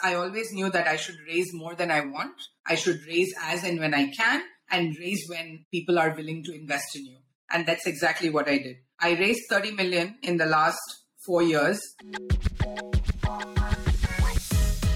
I always knew that I should raise more than I want. I should raise as and when I can and raise when people are willing to invest in you. And that's exactly what I did. I raised 30 million in the last four years.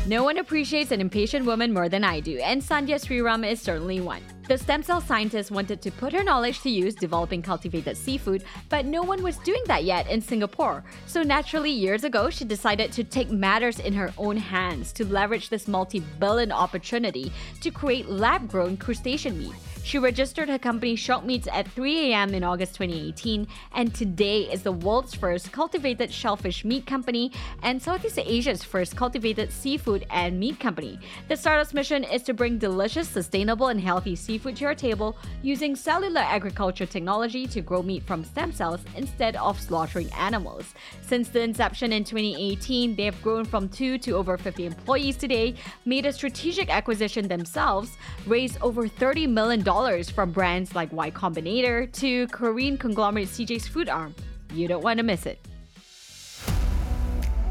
No one appreciates an impatient woman more than I do, and Sandhya Sriram is certainly one. The stem cell scientist wanted to put her knowledge to use developing cultivated seafood, but no one was doing that yet in Singapore. So naturally, years ago, she decided to take matters in her own hands to leverage this multi billion opportunity to create lab grown crustacean meat. She registered her company Shiok Meats at 3 a.m. in August 2018, and today is the world's first cultivated shellfish meat company and Southeast Asia's first cultivated seafood and meat company. The startup's mission is to bring delicious, sustainable, and healthy seafood to your table using cellular agriculture technology to grow meat from stem cells instead of slaughtering animals. Since the inception in 2018, they have grown from 2 to over 50 employees today, made a strategic acquisition themselves, raised over $30 million from brands like Y Combinator to Korean conglomerate CJ's Food Arm. You don't want to miss it.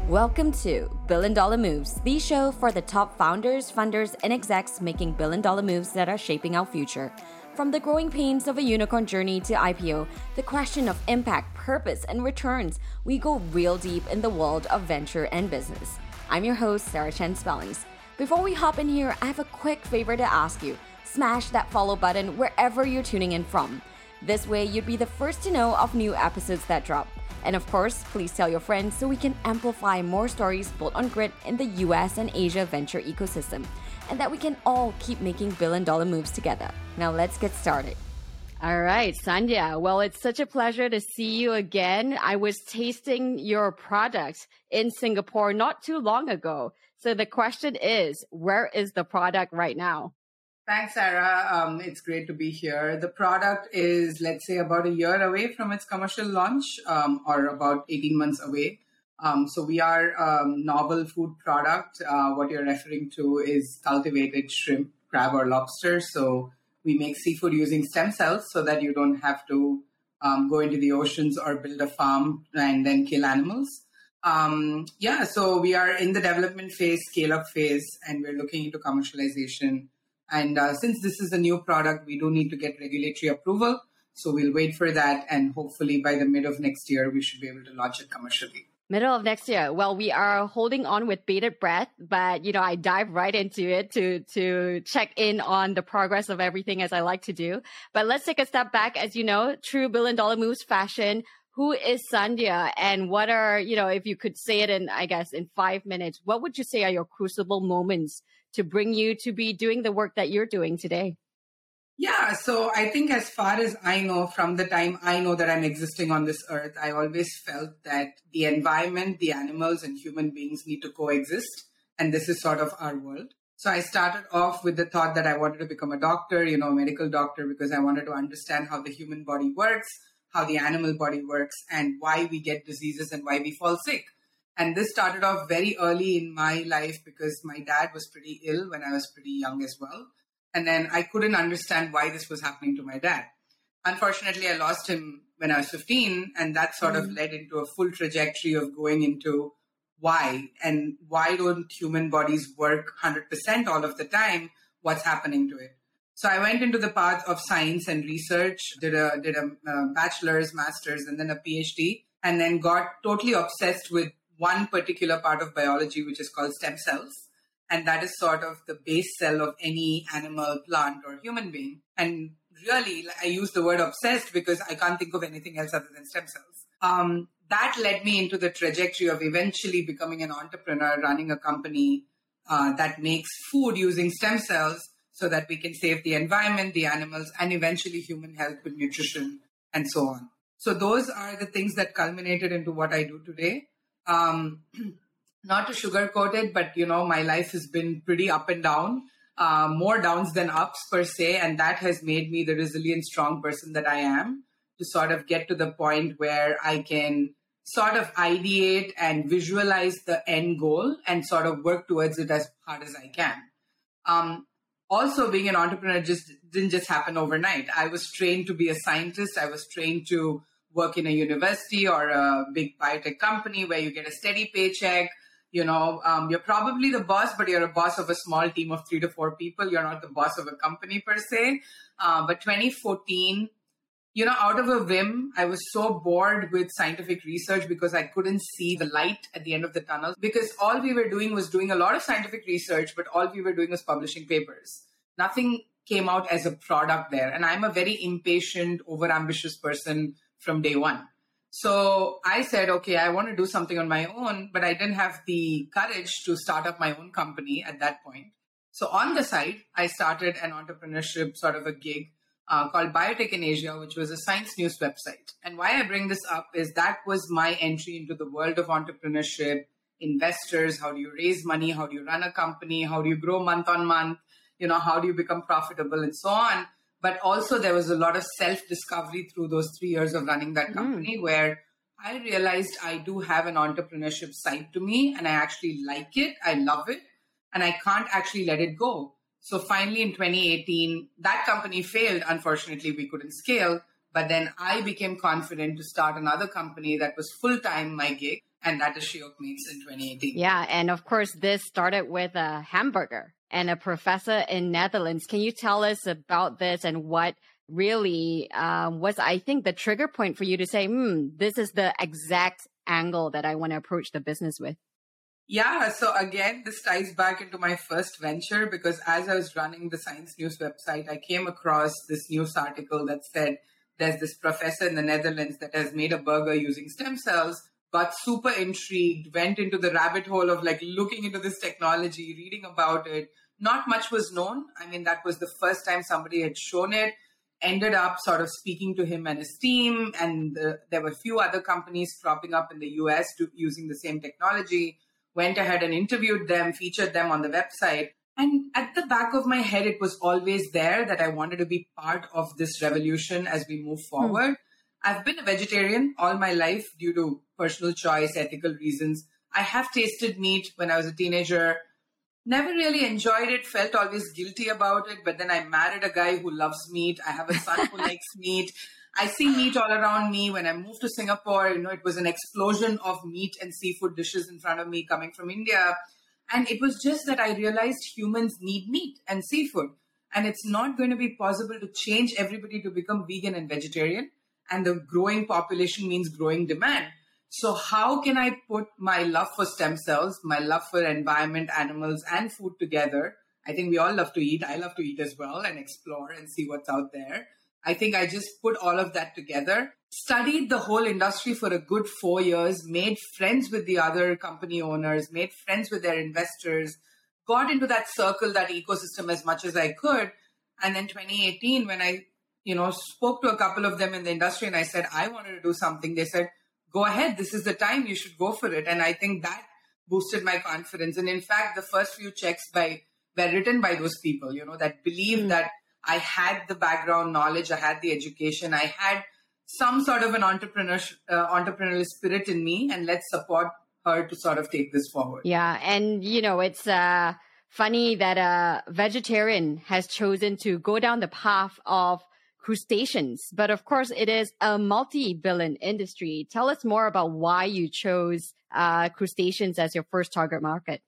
Welcome to Billion Dollar Moves, the show for the top founders, funders, and execs making billion dollar moves that are shaping our future. From the growing pains of a unicorn journey to IPO, the question of impact, purpose, and returns, we go real deep in the world of venture and business. I'm your host, Sarah Chen Spellings. Before we hop in here, I have a quick favor to ask you smash that follow button wherever you're tuning in from. This way, you'd be the first to know of new episodes that drop. And of course, please tell your friends so we can amplify more stories built on grit in the US and Asia venture ecosystem, and that we can all keep making billion dollar moves together. Now, let's get started. All right, Sandhya. Well, it's such a pleasure to see you again. I was tasting your product in Singapore not too long ago. So the question is, where is the product right now? Thanks, Sarah. Um, it's great to be here. The product is, let's say, about a year away from its commercial launch, um, or about 18 months away. Um, so we are a novel food product. Uh, what you're referring to is cultivated shrimp, crab, or lobster. So we make seafood using stem cells so that you don't have to um, go into the oceans or build a farm and then kill animals. Um, yeah, so we are in the development phase, scale up phase, and we're looking into commercialization and uh, since this is a new product, we do need to get regulatory approval. So we'll wait for that. And hopefully by the mid of next year, we should be able to launch it commercially. Middle of next year. Well, we are holding on with bated breath, but you know, I dive right into it to to check in on the progress of everything as I like to do. But let's take a step back. As you know, true billion dollar moves fashion. Who is Sandhya and what are, you know, if you could say it in, I guess, in five minutes, what would you say are your crucible moments to bring you to be doing the work that you're doing today? Yeah, so I think as far as I know, from the time I know that I'm existing on this earth, I always felt that the environment, the animals, and human beings need to coexist. And this is sort of our world. So I started off with the thought that I wanted to become a doctor, you know, a medical doctor, because I wanted to understand how the human body works, how the animal body works, and why we get diseases and why we fall sick. And this started off very early in my life because my dad was pretty ill when I was pretty young as well. And then I couldn't understand why this was happening to my dad. Unfortunately, I lost him when I was 15, and that sort mm-hmm. of led into a full trajectory of going into why and why don't human bodies work 100% all of the time? What's happening to it? So I went into the path of science and research, did a did a uh, bachelor's, master's, and then a PhD, and then got totally obsessed with one particular part of biology, which is called stem cells. And that is sort of the base cell of any animal, plant, or human being. And really, I use the word obsessed because I can't think of anything else other than stem cells. Um, that led me into the trajectory of eventually becoming an entrepreneur, running a company uh, that makes food using stem cells so that we can save the environment, the animals, and eventually human health with nutrition and so on. So those are the things that culminated into what I do today um, not to sugarcoat it, but you know, my life has been pretty up and down, uh, more downs than ups per se, and that has made me the resilient, strong person that I am to sort of get to the point where I can sort of ideate and visualize the end goal and sort of work towards it as hard as I can. Um, also, being an entrepreneur just didn't just happen overnight. I was trained to be a scientist. I was trained to work in a university or a big biotech company where you get a steady paycheck, You know, um, you're probably the boss, but you're a boss of a small team of three to four people. You're not the boss of a company per se. Uh, but 2014, you know, out of a whim, I was so bored with scientific research because I couldn't see the light at the end of the tunnel. Because all we were doing was doing a lot of scientific research, but all we were doing was publishing papers. Nothing came out as a product there. And I'm a very impatient, overambitious person from day one. So I said, okay, I want to do something on my own, but I didn't have the courage to start up my own company at that point. So on the side, I started an entrepreneurship sort of a gig uh, called Biotech in Asia, which was a science news website. And why I bring this up is that was my entry into the world of entrepreneurship, investors, how do you raise money, how do you run a company, how do you grow month on month, you know, how do you become profitable and so on. But also there was a lot of self-discovery through those three years of running that mm. company mm. where I realized I do have an entrepreneurship side to me and I actually like it. I love it and I can't actually let it go. So finally in 2018, that company failed. Unfortunately, we couldn't scale. But then I became confident to start another company that was full time my gig, and that is Shiok Meats in 2018. Yeah, and of course, this started with a hamburger and a professor in Netherlands. Can you tell us about this and what really um, was, I think, the trigger point for you to say, "Hmm, this is the exact angle that I want to approach the business with"? Yeah, so again, this ties back into my first venture because as I was running the Science News website, I came across this news article that said there's this professor in the Netherlands that has made a burger using stem cells, got super intrigued, went into the rabbit hole of like looking into this technology, reading about it. Not much was known. I mean, that was the first time somebody had shown it. Ended up sort of speaking to him and his team, and the, there were a few other companies cropping up in the US to, using the same technology went ahead and interviewed them, featured them on the website. And at the back of my head, it was always there that I wanted to be part of this revolution as we move hmm. forward. Mm. I've been a vegetarian all my life due to personal choice, ethical reasons. I have tasted meat when I was a teenager. Never really enjoyed it, felt always guilty about it. But then I married a guy who loves meat. I have a son who likes meat. I see meat all around me. When I moved to Singapore, you know, it was an explosion of meat and seafood dishes in front of me coming from India. And it was just that I realized humans need meat and seafood. And it's not going to be possible to change everybody to become vegan and vegetarian. And the growing population means growing demand. So, how can I put my love for stem cells, my love for environment, animals, and food together? I think we all love to eat. I love to eat as well and explore and see what's out there. I think I just put all of that together, studied the whole industry for a good four years, made friends with the other company owners, made friends with their investors, got into that circle, that ecosystem as much as I could. And then 2018, when I, you know, spoke to a couple of them in the industry and I said, I wanted to do something, they said, go ahead. This is the time you should go for it. And I think that boosted my confidence. And in fact, the first few checks by were written by those people, you know, that believe mm. that I had the background knowledge, I had the education, I had some sort of an entrepreneur uh, entrepreneurial spirit in me, and let's support her to sort of take this forward. Yeah, and you know it's uh, funny that a vegetarian has chosen to go down the path of crustaceans, but of course it is a multi-billion industry. Tell us more about why you chose uh, crustaceans as your first target market.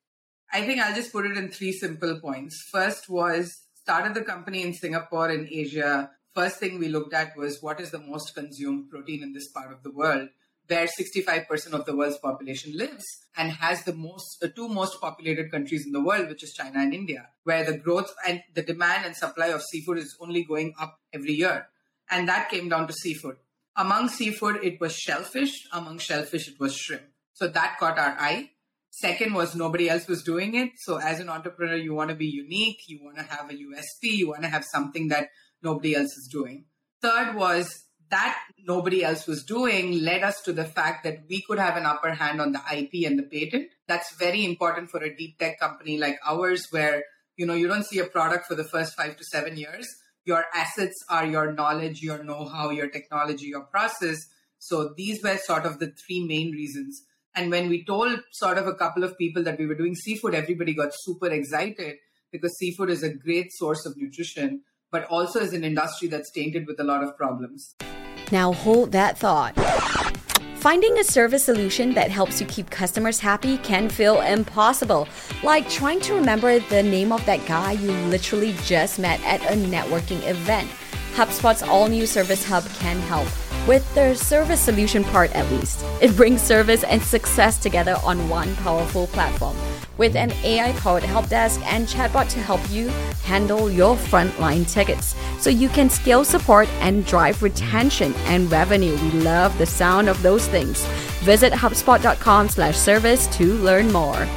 I think I'll just put it in three simple points. First was started the company in Singapore in Asia, first thing we looked at was what is the most consumed protein in this part of the world, where 65% of the world's population lives and has the most, the two most populated countries in the world, which is China and India, where the growth and the demand and supply of seafood is only going up every year. And that came down to seafood. Among seafood, it was shellfish. Among shellfish, it was shrimp. So that caught our eye. Second was nobody else was doing it. So as an entrepreneur, you want to be unique. You want to have a USP. You want to have something that nobody else is doing. Third was that nobody else was doing led us to the fact that we could have an upper hand on the IP and the patent. That's very important for a deep tech company like ours, where you know you don't see a product for the first five to seven years. Your assets are your knowledge, your know-how, your technology, your process. So these were sort of the three main reasons. And when we told sort of a couple of people that we were doing seafood, everybody got super excited because seafood is a great source of nutrition, but also is an industry that's tainted with a lot of problems. Now hold that thought. Finding a service solution that helps you keep customers happy can feel impossible, like trying to remember the name of that guy you literally just met at a networking event. HubSpot's all new Service Hub can help. With their service solution part, at least, it brings service and success together on one powerful platform. With an AI powered help desk and chatbot to help you handle your frontline tickets so you can scale support and drive retention and revenue. We love the sound of those things. Visit HubSpot.com slash service to learn more.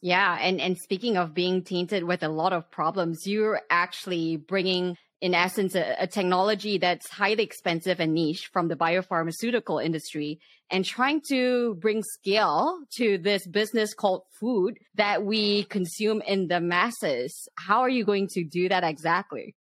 Yeah, and, and speaking of being tainted with a lot of problems, you're actually bringing in essence, a, a, technology that's highly expensive and niche from the biopharmaceutical industry and trying to bring scale to this business called food that we consume in the masses. How are you going to do that exactly?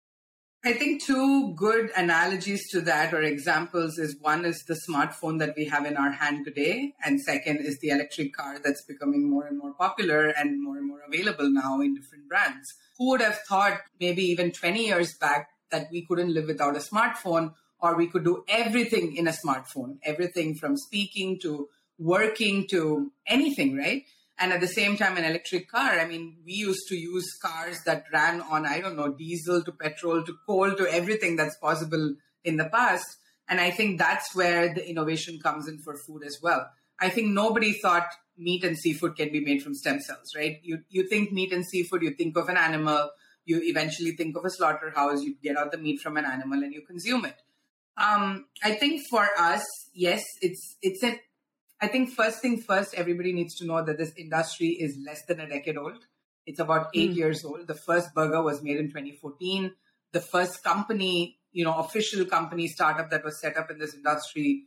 I think two good analogies to that or examples is one is the smartphone that we have in our hand today, and second is the electric car that's becoming more and more popular and more and more available now in different brands. Who would have thought maybe even 20 years back that we couldn't live without a smartphone or we could do everything in a smartphone, everything from speaking to working to anything, right? And at the same time, an electric car. I mean, we used to use cars that ran on, I don't know, diesel to petrol to coal to everything that's possible in the past. And I think that's where the innovation comes in for food as well. I think nobody thought meat and seafood can be made from stem cells, right? You, you think meat and seafood, you think of an animal, you eventually think of a slaughterhouse, you get out the meat from an animal and you consume it. Um, I think for us, yes, it's it's an. I think first thing first, everybody needs to know that this industry is less than a decade old. It's about eight mm. years old. The first burger was made in 2014. The first company, you know, official company startup that was set up in this industry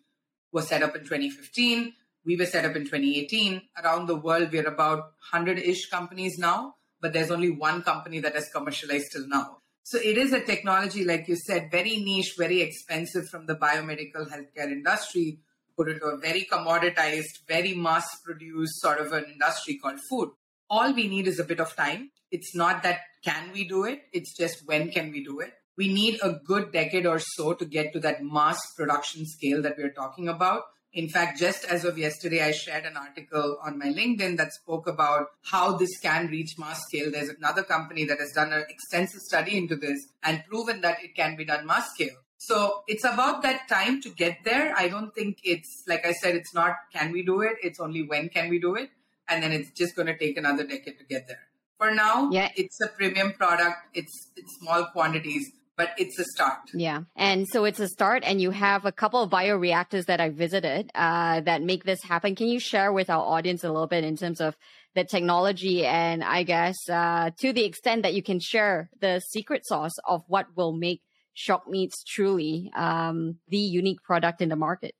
was set up in 2015. We were set up in 2018. Around the world, we're about 100 ish companies now but there's only one company that has commercialized till now. So it is a technology, like you said, very niche, very expensive from the biomedical healthcare industry, put into a very commoditized, very mass produced sort of an industry called food. All we need is a bit of time. It's not that can we do it, it's just when can we do it. We need a good decade or so to get to that mass production scale that we're talking about. In fact, just as of yesterday, I shared an article on my LinkedIn that spoke about how this can reach mass scale. There's another company that has done an extensive study into this and proven that it can be done mass scale. So it's about that time to get there. I don't think it's, like I said, it's not can we do it? It's only when can we do it? And then it's just going to take another decade to get there. For now, yeah. it's a premium product. It's, it's small quantities but it's a start. Yeah. And so it's a start, and you have a couple of bioreactors that I visited uh, that make this happen. Can you share with our audience a little bit in terms of the technology and I guess uh, to the extent that you can share the secret sauce of what will make Shiok Meats truly um, the unique product in the market?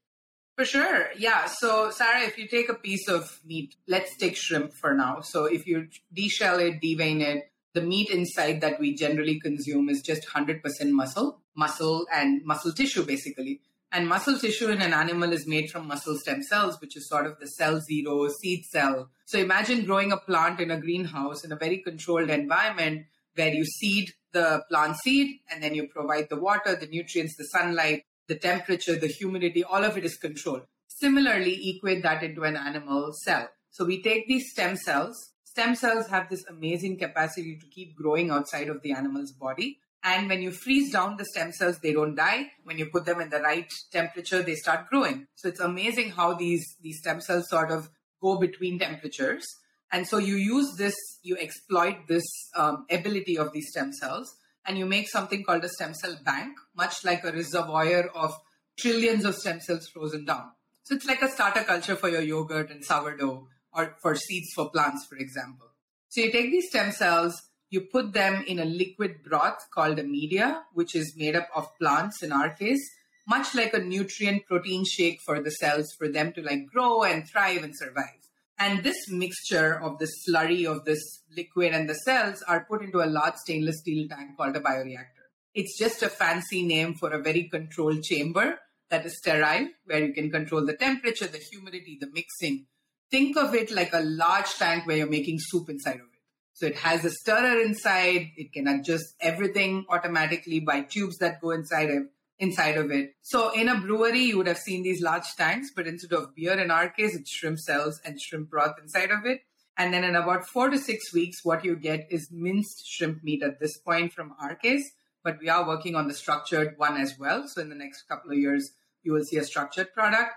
For sure. Yeah. So, Sarah, if you take a piece of meat, let's take shrimp for now. So, if you deshell it, devein it, the meat inside that we generally consume is just 100% muscle, muscle and muscle tissue, basically. And muscle tissue in an animal is made from muscle stem cells, which is sort of the cell zero seed cell. So imagine growing a plant in a greenhouse in a very controlled environment where you seed the plant seed and then you provide the water, the nutrients, the sunlight, the temperature, the humidity, all of it is controlled. Similarly, equate that into an animal cell. So we take these stem cells, stem cells have this amazing capacity to keep growing outside of the animal's body. And when you freeze down the stem cells, they don't die. When you put them in the right temperature, they start growing. So it's amazing how these, these stem cells sort of go between temperatures. And so you use this, you exploit this um, ability of these stem cells, and you make something called a stem cell bank, much like a reservoir of trillions of stem cells frozen down. So it's like a starter culture for your yogurt and sourdough or for seeds for plants, for example. So you take these stem cells, you put them in a liquid broth called a media, which is made up of plants in our case, much like a nutrient protein shake for the cells for them to like grow and thrive and survive. And this mixture of the slurry of this liquid and the cells are put into a large stainless steel tank called a bioreactor. It's just a fancy name for a very controlled chamber that is sterile, where you can control the temperature, the humidity, the mixing, think of it like a large tank where you're making soup inside of it. So it has a stirrer inside. It can adjust everything automatically by tubes that go inside it. inside of it. So in a brewery, you would have seen these large tanks, but instead of beer, in our case, it's shrimp cells and shrimp broth inside of it. And then in about four to six weeks, what you get is minced shrimp meat at this point from our case. But we are working on the structured one as well. So in the next couple of years, you will see a structured product.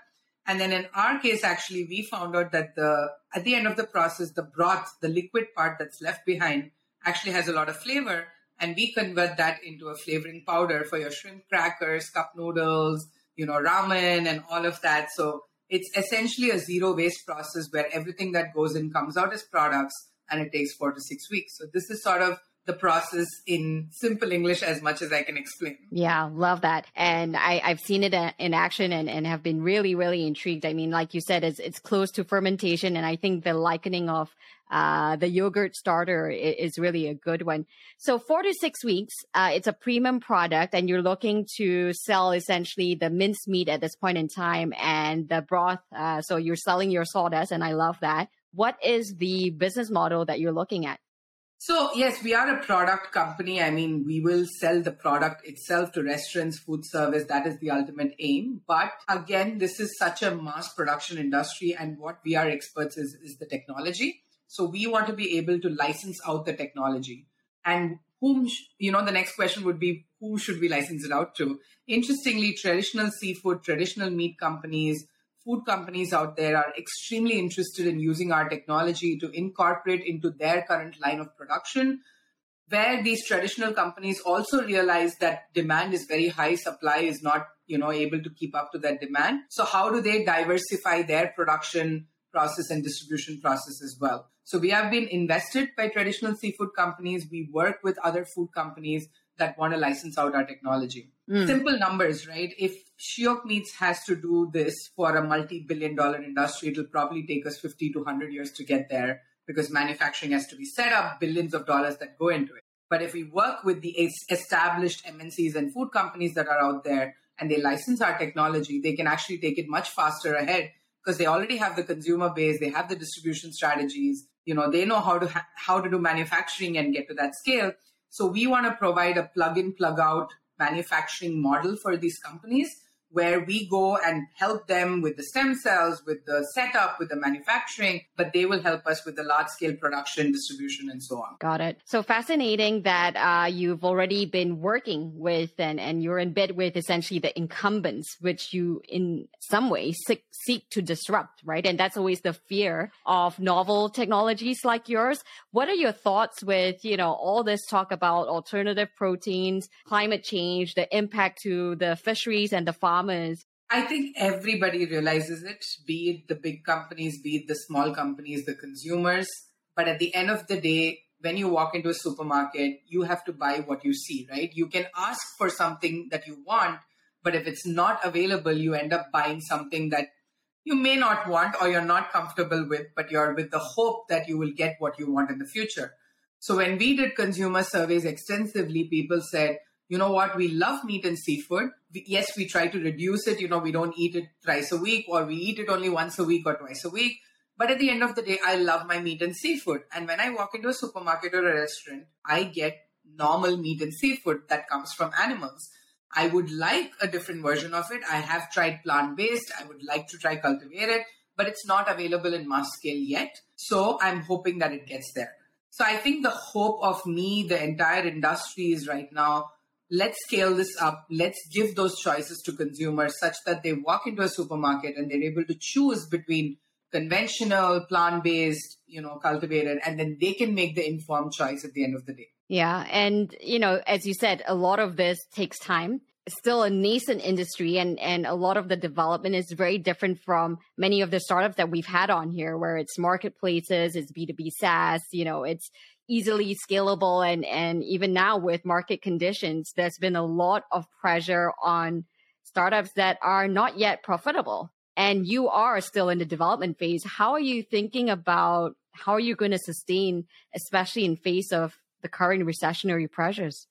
And then in our case, actually, we found out that the at the end of the process, the broth, the liquid part that's left behind, actually has a lot of flavor. And we convert that into a flavoring powder for your shrimp crackers, cup noodles, you know, ramen, and all of that. So it's essentially a zero waste process where everything that goes in comes out as products and it takes four to six weeks. So this is sort of the process in simple English as much as I can explain. Yeah, love that. And I, have seen it uh, in action and, and have been really, really intrigued. I mean, like you said, it's, it's close to fermentation. And I think the likening of uh, the yogurt starter is really a good one. So four to six weeks, uh, it's a premium product and you're looking to sell essentially the minced meat at this point in time and the broth. Uh, so you're selling your sawdust and I love that. What is the business model that you're looking at? So, yes, we are a product company. I mean, we will sell the product itself to restaurants, food service. That is the ultimate aim. But again, this is such a mass production industry. And what we are experts is, is the technology. So we want to be able to license out the technology. And whom, you know, the next question would be who should we license it out to? Interestingly, traditional seafood, traditional meat companies, food companies out there are extremely interested in using our technology to incorporate into their current line of production where these traditional companies also realize that demand is very high supply is not you know able to keep up to that demand. So how do they diversify their production process and distribution process as well? So we have been invested by traditional seafood companies. We work with other food companies that want to license out our technology Mm. Simple numbers, right? If Shiok Meats has to do this for a multi billion dollar industry, it'll probably take us 50 to 100 years to get there because manufacturing has to be set up, billions of dollars that go into it. But if we work with the established MNCs and food companies that are out there and they license our technology, they can actually take it much faster ahead because they already have the consumer base, they have the distribution strategies, you know, they know how to ha- how to do manufacturing and get to that scale. So we want to provide a plug in, plug out manufacturing model for these companies where we go and help them with the stem cells, with the setup, with the manufacturing, but they will help us with the large scale production, distribution, and so on. Got it. So fascinating that uh, you've already been working with and, and you're in bed with essentially the incumbents, which you in some ways seek, seek to disrupt, right? And that's always the fear of novel technologies like yours. What are your thoughts with, you know, all this talk about alternative proteins, climate change, the impact to the fisheries and the farm farmers? I think everybody realizes it, be it the big companies, be it the small companies, the consumers. But at the end of the day, when you walk into a supermarket, you have to buy what you see, right? You can ask for something that you want, but if it's not available, you end up buying something that you may not want or you're not comfortable with, but you're with the hope that you will get what you want in the future. So when we did consumer surveys extensively, people said, you know what, we love meat and seafood. We, yes, we try to reduce it. You know, we don't eat it thrice a week or we eat it only once a week or twice a week. But at the end of the day, I love my meat and seafood. And when I walk into a supermarket or a restaurant, I get normal meat and seafood that comes from animals. I would like a different version of it. I have tried plant based. I would like to try cultivated, but it's not available in mass scale yet. So I'm hoping that it gets there. So I think the hope of me, the entire industry is right now let's scale this up. Let's give those choices to consumers such that they walk into a supermarket and they're able to choose between conventional, plant based, you know, cultivated, and then they can make the informed choice at the end of the day. Yeah. And, you know, as you said, a lot of this takes time. Still a nascent industry and, and a lot of the development is very different from many of the startups that we've had on here where it's marketplaces, it's B2B SaaS, you know, it's easily scalable and and even now with market conditions there's been a lot of pressure on startups that are not yet profitable. And you are still in the development phase. How are you thinking about how are you going to sustain especially in face of the current recessionary pressures?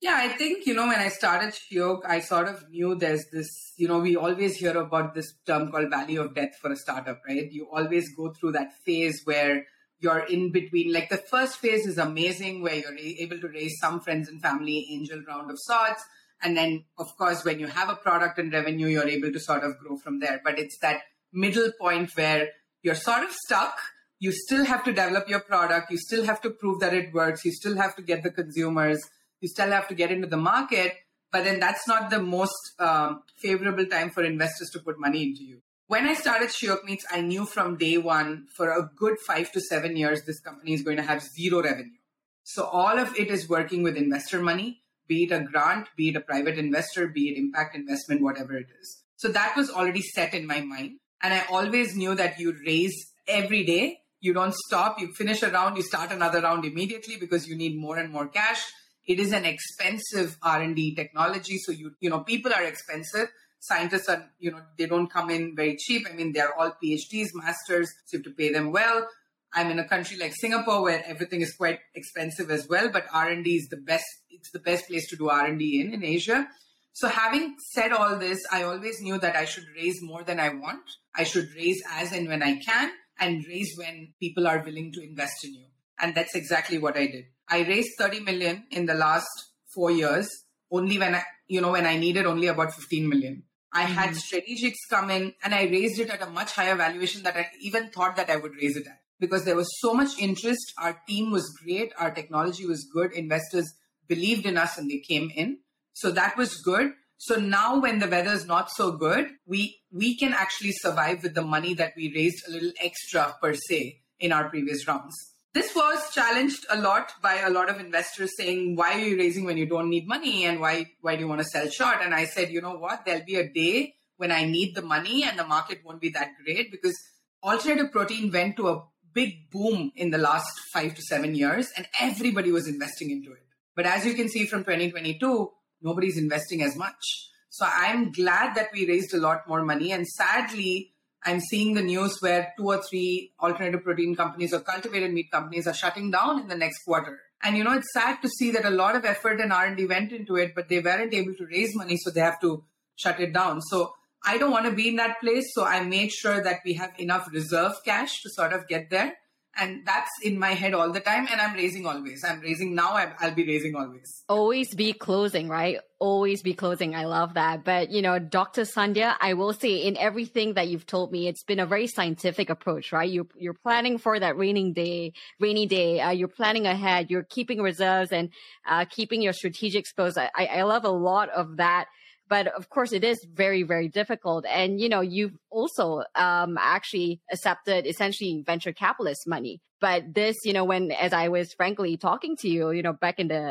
Yeah, I think, you know, when I started Shiok, I sort of knew there's this, you know, we always hear about this term called valley of death for a startup, right? You always go through that phase where you're in between. Like the first phase is amazing where you're able to raise some friends and family angel round of sorts. And then, of course, when you have a product and revenue, you're able to sort of grow from there. But it's that middle point where you're sort of stuck. You still have to develop your product. You still have to prove that it works. You still have to get the consumers. You still have to get into the market. But then that's not the most um, favorable time for investors to put money into you. When I started Shiok Meats, I knew from day one for a good five to seven years, this company is going to have zero revenue. So all of it is working with investor money, be it a grant, be it a private investor, be it impact investment, whatever it is. So that was already set in my mind. And I always knew that you raise every day. You don't stop. You finish a round, you start another round immediately because you need more and more cash. It is an expensive R&D technology. So you, you know, people are expensive. Scientists are, you know, they don't come in very cheap. I mean, they're all PhDs, masters, so you have to pay them well. I'm in a country like Singapore where everything is quite expensive as well, but R&D is the best, it's the best place to do R&D in, in Asia. So having said all this, I always knew that I should raise more than I want. I should raise as and when I can and raise when people are willing to invest in you. And that's exactly what I did. I raised 30 million in the last four years, only when I, you know, when I needed only about 15 million. I mm-hmm. had strategics come in and I raised it at a much higher valuation that I even thought that I would raise it at because there was so much interest. Our team was great. Our technology was good. Investors believed in us and they came in. So that was good. So now when the weather is not so good, we, we can actually survive with the money that we raised a little extra per se in our previous rounds. This was challenged a lot by a lot of investors saying, why are you raising when you don't need money? And why, why do you want to sell short? And I said, you know what? There'll be a day when I need the money and the market won't be that great because alternative protein went to a big boom in the last five to seven years and everybody was investing into it. But as you can see from 2022, nobody's investing as much. So I'm glad that we raised a lot more money. And sadly, I'm seeing the news where two or three alternative protein companies or cultivated meat companies are shutting down in the next quarter. And you know, it's sad to see that a lot of effort and R&D went into it, but they weren't able to raise money, so they have to shut it down. So I don't want to be in that place. So I made sure that we have enough reserve cash to sort of get there. And that's in my head all the time. And I'm raising always. I'm raising now. I'll be raising always. Always be closing, right? Always be closing. I love that. But, you know, Dr. Sandhya, I will say in everything that you've told me, it's been a very scientific approach, right? You're, you're planning for that raining day, rainy day. Uh, you're planning ahead. You're keeping reserves and uh, keeping your strategic exposed. I, I love a lot of that but of course it is very very difficult and you know you've also um, actually accepted essentially venture capitalist money but this you know when as i was frankly talking to you you know back in the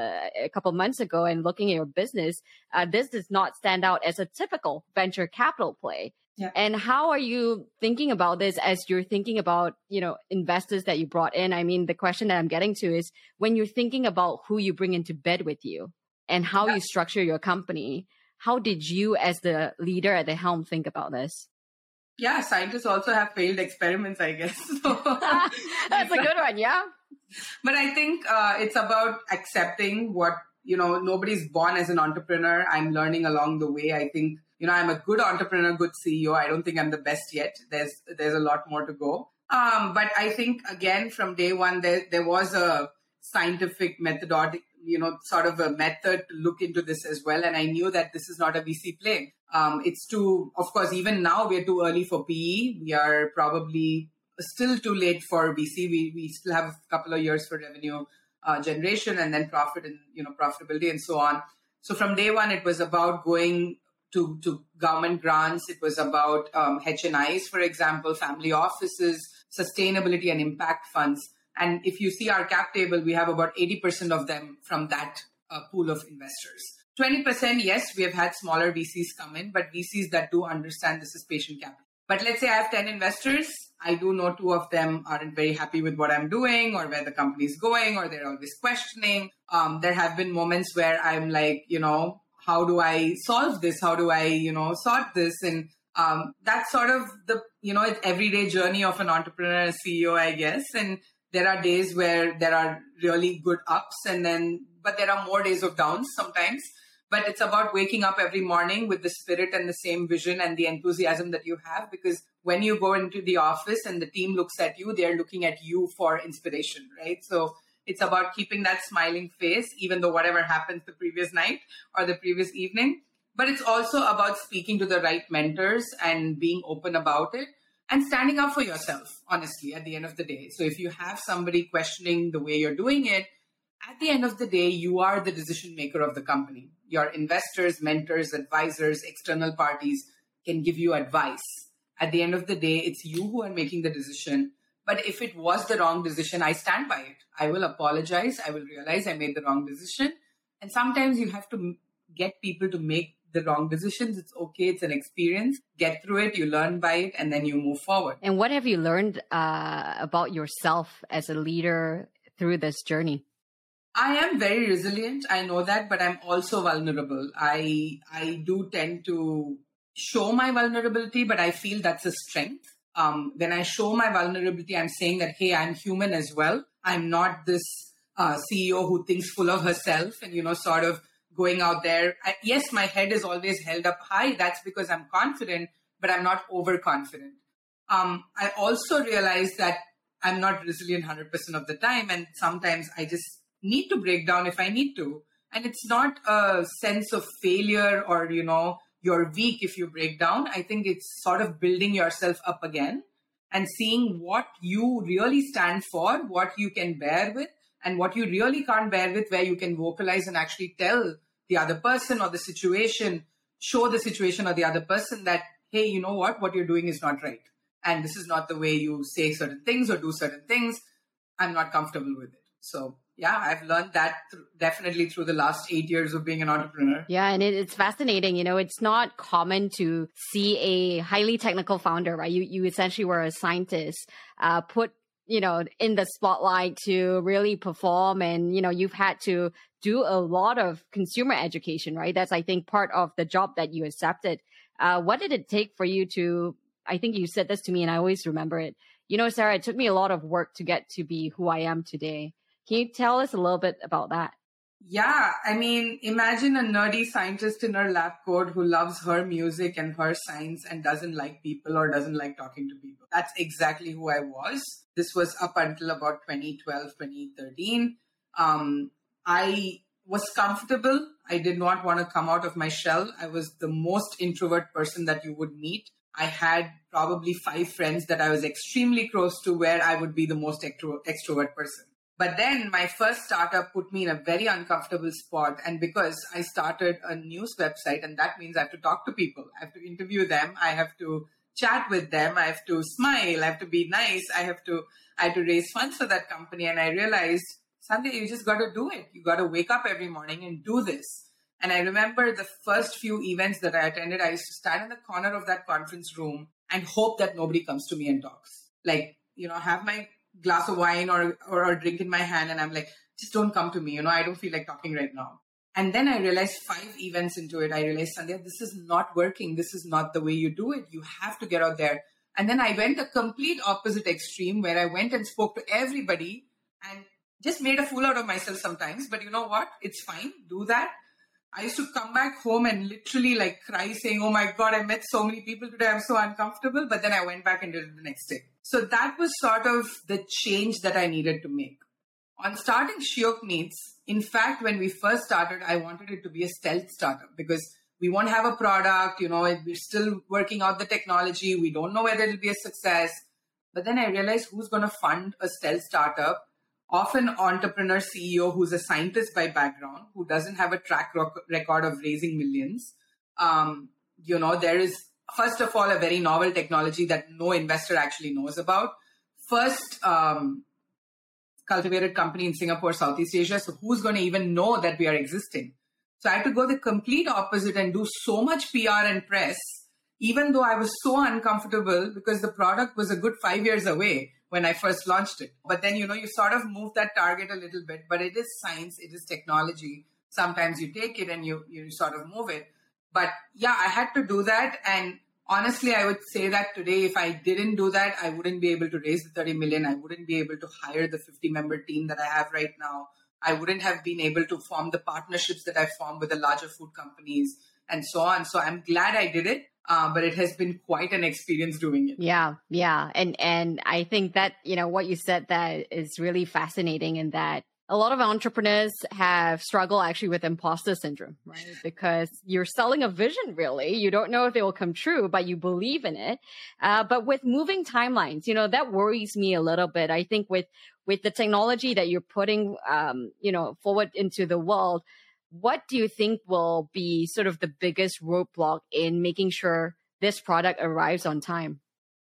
a couple months ago and looking at your business uh, this does not stand out as a typical venture capital play yeah. And how are you thinking about this as you're thinking about, you know, investors that you brought in? I mean, the question that I'm getting to is when you're thinking about who you bring into bed with you and how yeah. you structure your company, how did you, as the leader at the helm, think about this? Yeah, scientists also have failed experiments, I guess. So. That's a good one, yeah. But I think uh, it's about accepting what, you know, nobody's born as an entrepreneur. I'm learning along the way. I think, you know, I'm a good entrepreneur, good CEO. I don't think I'm the best yet. There's, there's a lot more to go. Um, but I think, again, from day one, there, there was a scientific methodology you know, sort of a method to look into this as well. And I knew that this is not a VC play. Um, it's too, of course, even now we're too early for PE. We are probably still too late for VC. We, we still have a couple of years for revenue uh, generation and then profit and, you know, profitability and so on. So from day one, it was about going to, to government grants. It was about um, HNIs, for example, family offices, sustainability and impact funds. And if you see our cap table, we have about 80% of them from that uh, pool of investors. 20%, yes, we have had smaller VCs come in, but VCs that do understand this is patient capital. But let's say I have 10 investors. I do know two of them aren't very happy with what I'm doing or where the company is going, or they're always questioning. Um, there have been moments where I'm like, you know, how do I solve this? How do I, you know, sort this? And um, that's sort of the, you know, it's everyday journey of an entrepreneur, CEO, I guess. And there are days where there are really good ups and then but there are more days of downs sometimes. But it's about waking up every morning with the spirit and the same vision and the enthusiasm that you have because when you go into the office and the team looks at you they're looking at you for inspiration right? So It's about keeping that smiling face, even though whatever happens the previous night or the previous evening. But it's also about speaking to the right mentors and being open about it and standing up for yourself, honestly, at the end of the day. So if you have somebody questioning the way you're doing it, at the end of the day, you are the decision maker of the company. Your investors, mentors, advisors, external parties can give you advice. At the end of the day, it's you who are making the decision. But if it was the wrong decision, I stand by it. I will apologize. I will realize I made the wrong decision. And sometimes you have to get people to make the wrong decisions. It's okay. It's an experience. Get through it. You learn by it and then you move forward. And what have you learned uh, about yourself as a leader through this journey? I am very resilient. I know that, but I'm also vulnerable. I I do tend to show my vulnerability, but I feel that's a strength. Um, when I show my vulnerability, I'm saying that hey, I'm human as well. I'm not this uh, CEO who thinks full of herself and you know sort of going out there. I, yes, my head is always held up high. That's because I'm confident, but I'm not overconfident. Um, I also realize that I'm not resilient 100% of the time. And sometimes I just need to break down if I need to. And it's not a sense of failure or, you know, you're weak if you break down. I think it's sort of building yourself up again and seeing what you really stand for, what you can bear with, and what you really can't bear with, where you can vocalize and actually tell the other person or the situation, show the situation or the other person that, hey, you know what, what you're doing is not right. And this is not the way you say certain things or do certain things. I'm not comfortable with it. So yeah, I've learned that th- definitely through the last eight years of being an entrepreneur. Yeah, and it, it's fascinating. You know, it's not common to see a highly technical founder, right? You you essentially were a scientist, uh, put you know in the spotlight to really perform, and you know you've had to do a lot of consumer education, right? That's I think part of the job that you accepted. Uh, what did it take for you to? I think you said this to me, and I always remember it. You know, Sarah, it took me a lot of work to get to be who I am today. Can you tell us a little bit about that? Yeah, I mean, imagine a nerdy scientist in her lab coat who loves her music and her science and doesn't like people or doesn't like talking to people. That's exactly who I was. This was up until about 2012, 2013. Um, I was comfortable. I did not want to come out of my shell. I was the most introvert person that you would meet. I had probably five friends that I was extremely close to where I would be the most extro- extrovert person. But then my first startup put me in a very uncomfortable spot. And because I started a news website, and that means I have to talk to people, I have to interview them, I have to chat with them, I have to smile, I have to be nice, I have to I have to raise funds for that company. And I realized, Sandhya, you just got to do it. You got to wake up every morning and do this. And I remember the first few events that I attended, I used to stand in the corner of that conference room and hope that nobody comes to me and talks. Like, you know, have my glass of wine or, or a drink in my hand and I'm like, just don't come to me. You know, I don't feel like talking right now. And then I realized five events into it, I realized, Sandhya, this is not working. This is not the way you do it. You have to get out there. And then I went a complete opposite extreme where I went and spoke to everybody and just made a fool out of myself sometimes. But you know what? It's fine. Do that. I used to come back home and literally like cry saying, Oh my God, I met so many people today. I'm so uncomfortable. But then I went back and did it the next day. So that was sort of the change that I needed to make. On starting Shiok Meats, in fact, when we first started, I wanted it to be a stealth startup because we won't have a product, you know, we're still working out the technology. We don't know whether it'll be a success. But then I realized who's going to fund a stealth startup often entrepreneur CEO who's a scientist by background, who doesn't have a track record of raising millions. Um, you know, there is, first of all, a very novel technology that no investor actually knows about. First, um, cultivated company in Singapore, Southeast Asia. So who's going to even know that we are existing? So I had to go the complete opposite and do so much PR and press, even though I was so uncomfortable because the product was a good five years away when I first launched it. But then, you know, you sort of move that target a little bit, but it is science, it is technology. Sometimes you take it and you, you sort of move it. But yeah, I had to do that. And honestly, I would say that today, if I didn't do that, I wouldn't be able to raise the 30 million. I wouldn't be able to hire the 50 member team that I have right now. I wouldn't have been able to form the partnerships that I formed with the larger food companies and so on. So I'm glad I did it uh, but it has been quite an experience doing it. Yeah, yeah, and and I think that you know what you said that is really fascinating, in that a lot of entrepreneurs have struggled actually with imposter syndrome, right? Because you're selling a vision, really. You don't know if it will come true, but you believe in it. Uh, but with moving timelines, you know, that worries me a little bit. I think with, with the technology that you're putting, um, you know, forward into the world, what do you think will be sort of the biggest roadblock in making sure this product arrives on time?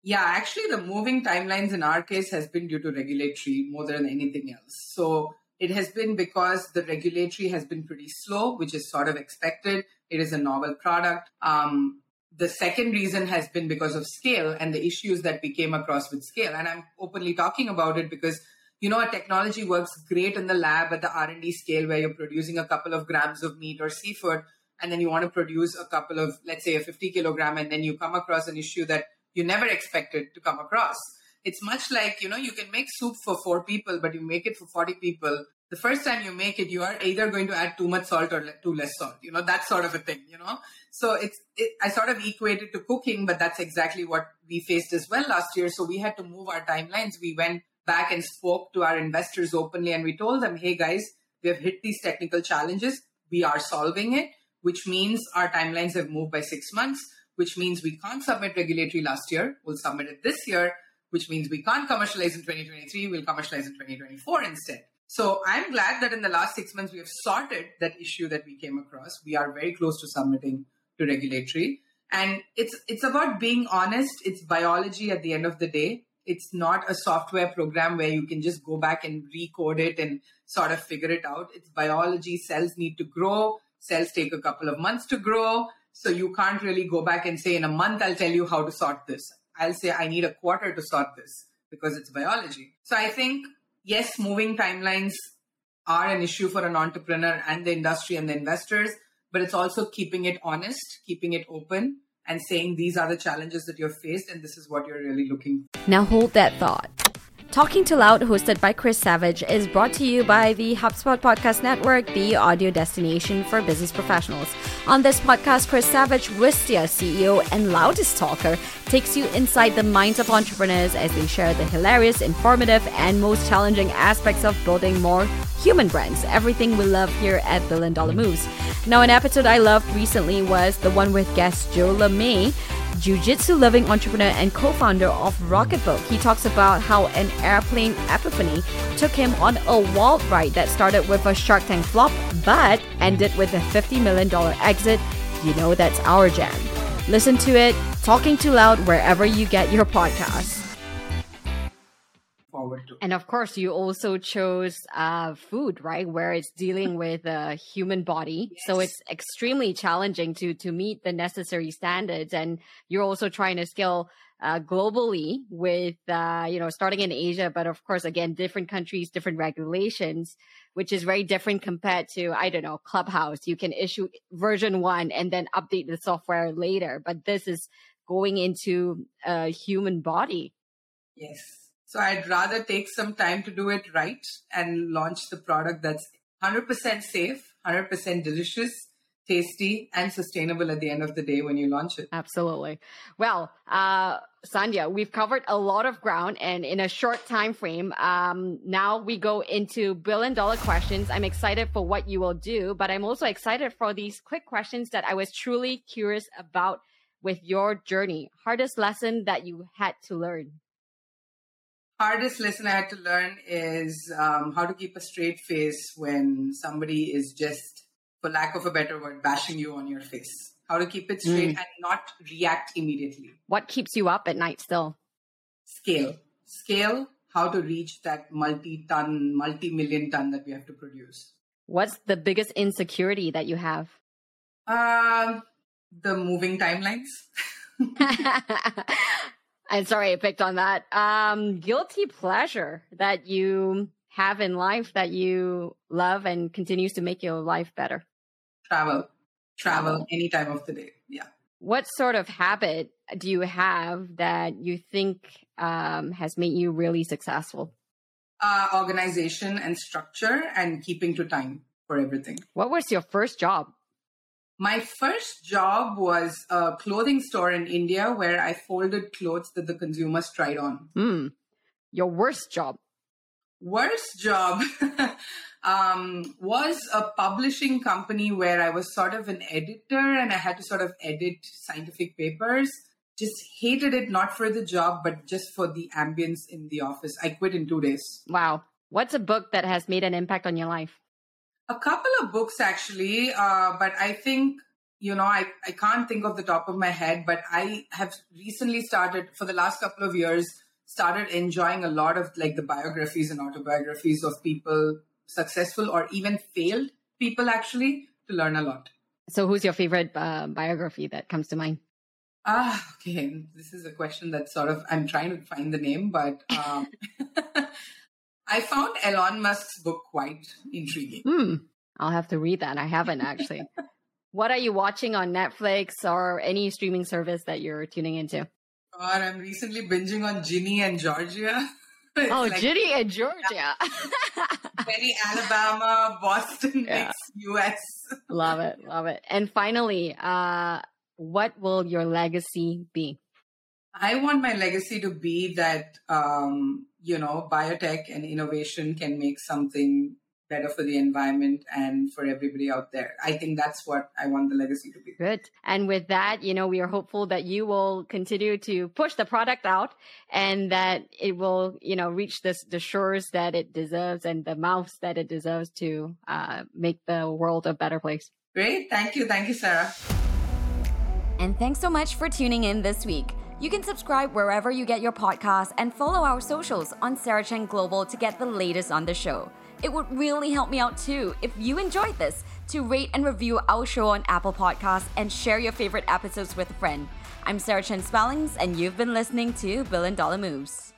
Yeah, actually, the moving timelines in our case has been due to regulatory more than anything else. So it has been because the regulatory has been pretty slow, which is sort of expected. It is a novel product. Um, the second reason has been because of scale and the issues that we came across with scale. And I'm openly talking about it because you know, a technology works great in the lab at the R&D scale where you're producing a couple of grams of meat or seafood, and then you want to produce a couple of, let's say, a 50 kilogram, and then you come across an issue that you never expected to come across. It's much like you know you can make soup for four people but you make it for 40 people. The first time you make it you are either going to add too much salt or too less salt you know that sort of a thing you know? So it's it, i sort of equated to cooking but that's exactly what we faced as well last year. So we had to move our timelines. We went back and spoke to our investors openly and we told them hey guys we have hit these technical challenges we are solving it which means our timelines have moved by six months which means we can't submit regulatory last year we'll submit it this year which means we can't commercialize in 2023, we'll commercialize in 2024 instead. So I'm glad that in the last six months we have sorted that issue that we came across. We are very close to submitting to regulatory. And it's it's about being honest. It's biology at the end of the day. It's not a software program where you can just go back and recode it and sort of figure it out. It's biology. Cells need to grow. Cells take a couple of months to grow. So you can't really go back and say, in a month, I'll tell you how to sort this. I'll say I need a quarter to sort this because it's biology. So I think, yes, moving timelines are an issue for an entrepreneur and the industry and the investors, but it's also keeping it honest, keeping it open, and saying these are the challenges that you're faced and this is what you're really looking for. Now hold that thought. Talking Too Loud, hosted by Chris Savage, is brought to you by the HubSpot Podcast Network, the audio destination for business professionals. On this podcast, Chris Savage, Wistia CEO and loudest talker, takes you inside the minds of entrepreneurs as they share the hilarious, informative, and most challenging aspects of building more human brands. Everything we love here at Billion Dollar Moves. Now, an episode I loved recently was the one with guest Joe LeMay jiu-jitsu loving entrepreneur and co-founder of Rocketbook. He talks about how an airplane epiphany took him on a wild ride that started with a Shark Tank flop but ended with a $50 million exit. You know that's our jam. Listen to it, talking too loud wherever you get your podcasts forward to. And of course, you also chose uh, food, right, where it's dealing with a human body, yes. so it's extremely challenging to to meet the necessary standards. And you're also trying to scale uh, globally with uh, you know starting in Asia, but of course, again, different countries, different regulations, which is very different compared to I don't know Clubhouse. You can issue version one and then update the software later, but this is going into a human body. Yes. So I'd rather take some time to do it right and launch the product that's 100% safe, 100% delicious, tasty, and sustainable at the end of the day when you launch it. Absolutely. Well, uh, Sandhya, we've covered a lot of ground and in a short time frame. Um, now we go into billion dollar questions. I'm excited for what you will do, but I'm also excited for these quick questions that I was truly curious about with your journey. Hardest lesson that you had to learn? Hardest lesson I had to learn is um, how to keep a straight face when somebody is just, for lack of a better word, bashing you on your face. How to keep it straight mm. and not react immediately. What keeps you up at night still? Scale. Scale, how to reach that multi ton, multi million ton that we have to produce. What's the biggest insecurity that you have? Um, the moving timelines. I'm sorry I picked on that. Um, guilty pleasure that you have in life that you love and continues to make your life better. Travel, travel any time of the day. Yeah. What sort of habit do you have that you think um, has made you really successful? Uh, organization and structure and keeping to time for everything. What was your first job? My first job was a clothing store in India where I folded clothes that the consumers tried on. Mm. Your worst job? worst job um, was a publishing company where I was sort of an editor and I had to sort of edit scientific papers. Just hated it, not for the job, but just for the ambience in the office. I quit in two days. Wow. What's a book that has made an impact on your life? A couple of books, actually, uh, but I think you know, I, I can't think of the top of my head, but I have recently started for the last couple of years, started enjoying a lot of like the biographies and autobiographies of people successful or even failed people actually to learn a lot. So, who's your favorite uh, biography that comes to mind? Ah, okay. This is a question that sort of I'm trying to find the name, but um, I found Elon Musk's book quite intriguing. Hmm. I'll have to read that. I haven't actually. what are you watching on Netflix or any streaming service that you're tuning into? God, I'm recently binging on Ginny and Georgia. oh, like, Ginny and Georgia. very Alabama, Boston yeah. mix, US. love it, love it. And finally, uh, what will your legacy be? I want my legacy to be that um, you know biotech and innovation can make something better for the environment and for everybody out there. I think that's what I want the legacy to be. Good. And with that, you know, we are hopeful that you will continue to push the product out and that it will, you know, reach this, the shores that it deserves and the mouths that it deserves to uh, make the world a better place. Great. Thank you. Thank you, Sarah. And thanks so much for tuning in this week. You can subscribe wherever you get your podcasts and follow our socials on Sarah Chen Global to get the latest on the show. It would really help me out too if you enjoyed this to rate and review our show on Apple Podcasts and share your favorite episodes with a friend. I'm Sarah Chen Spellings, and you've been listening to Billion Dollar Moves.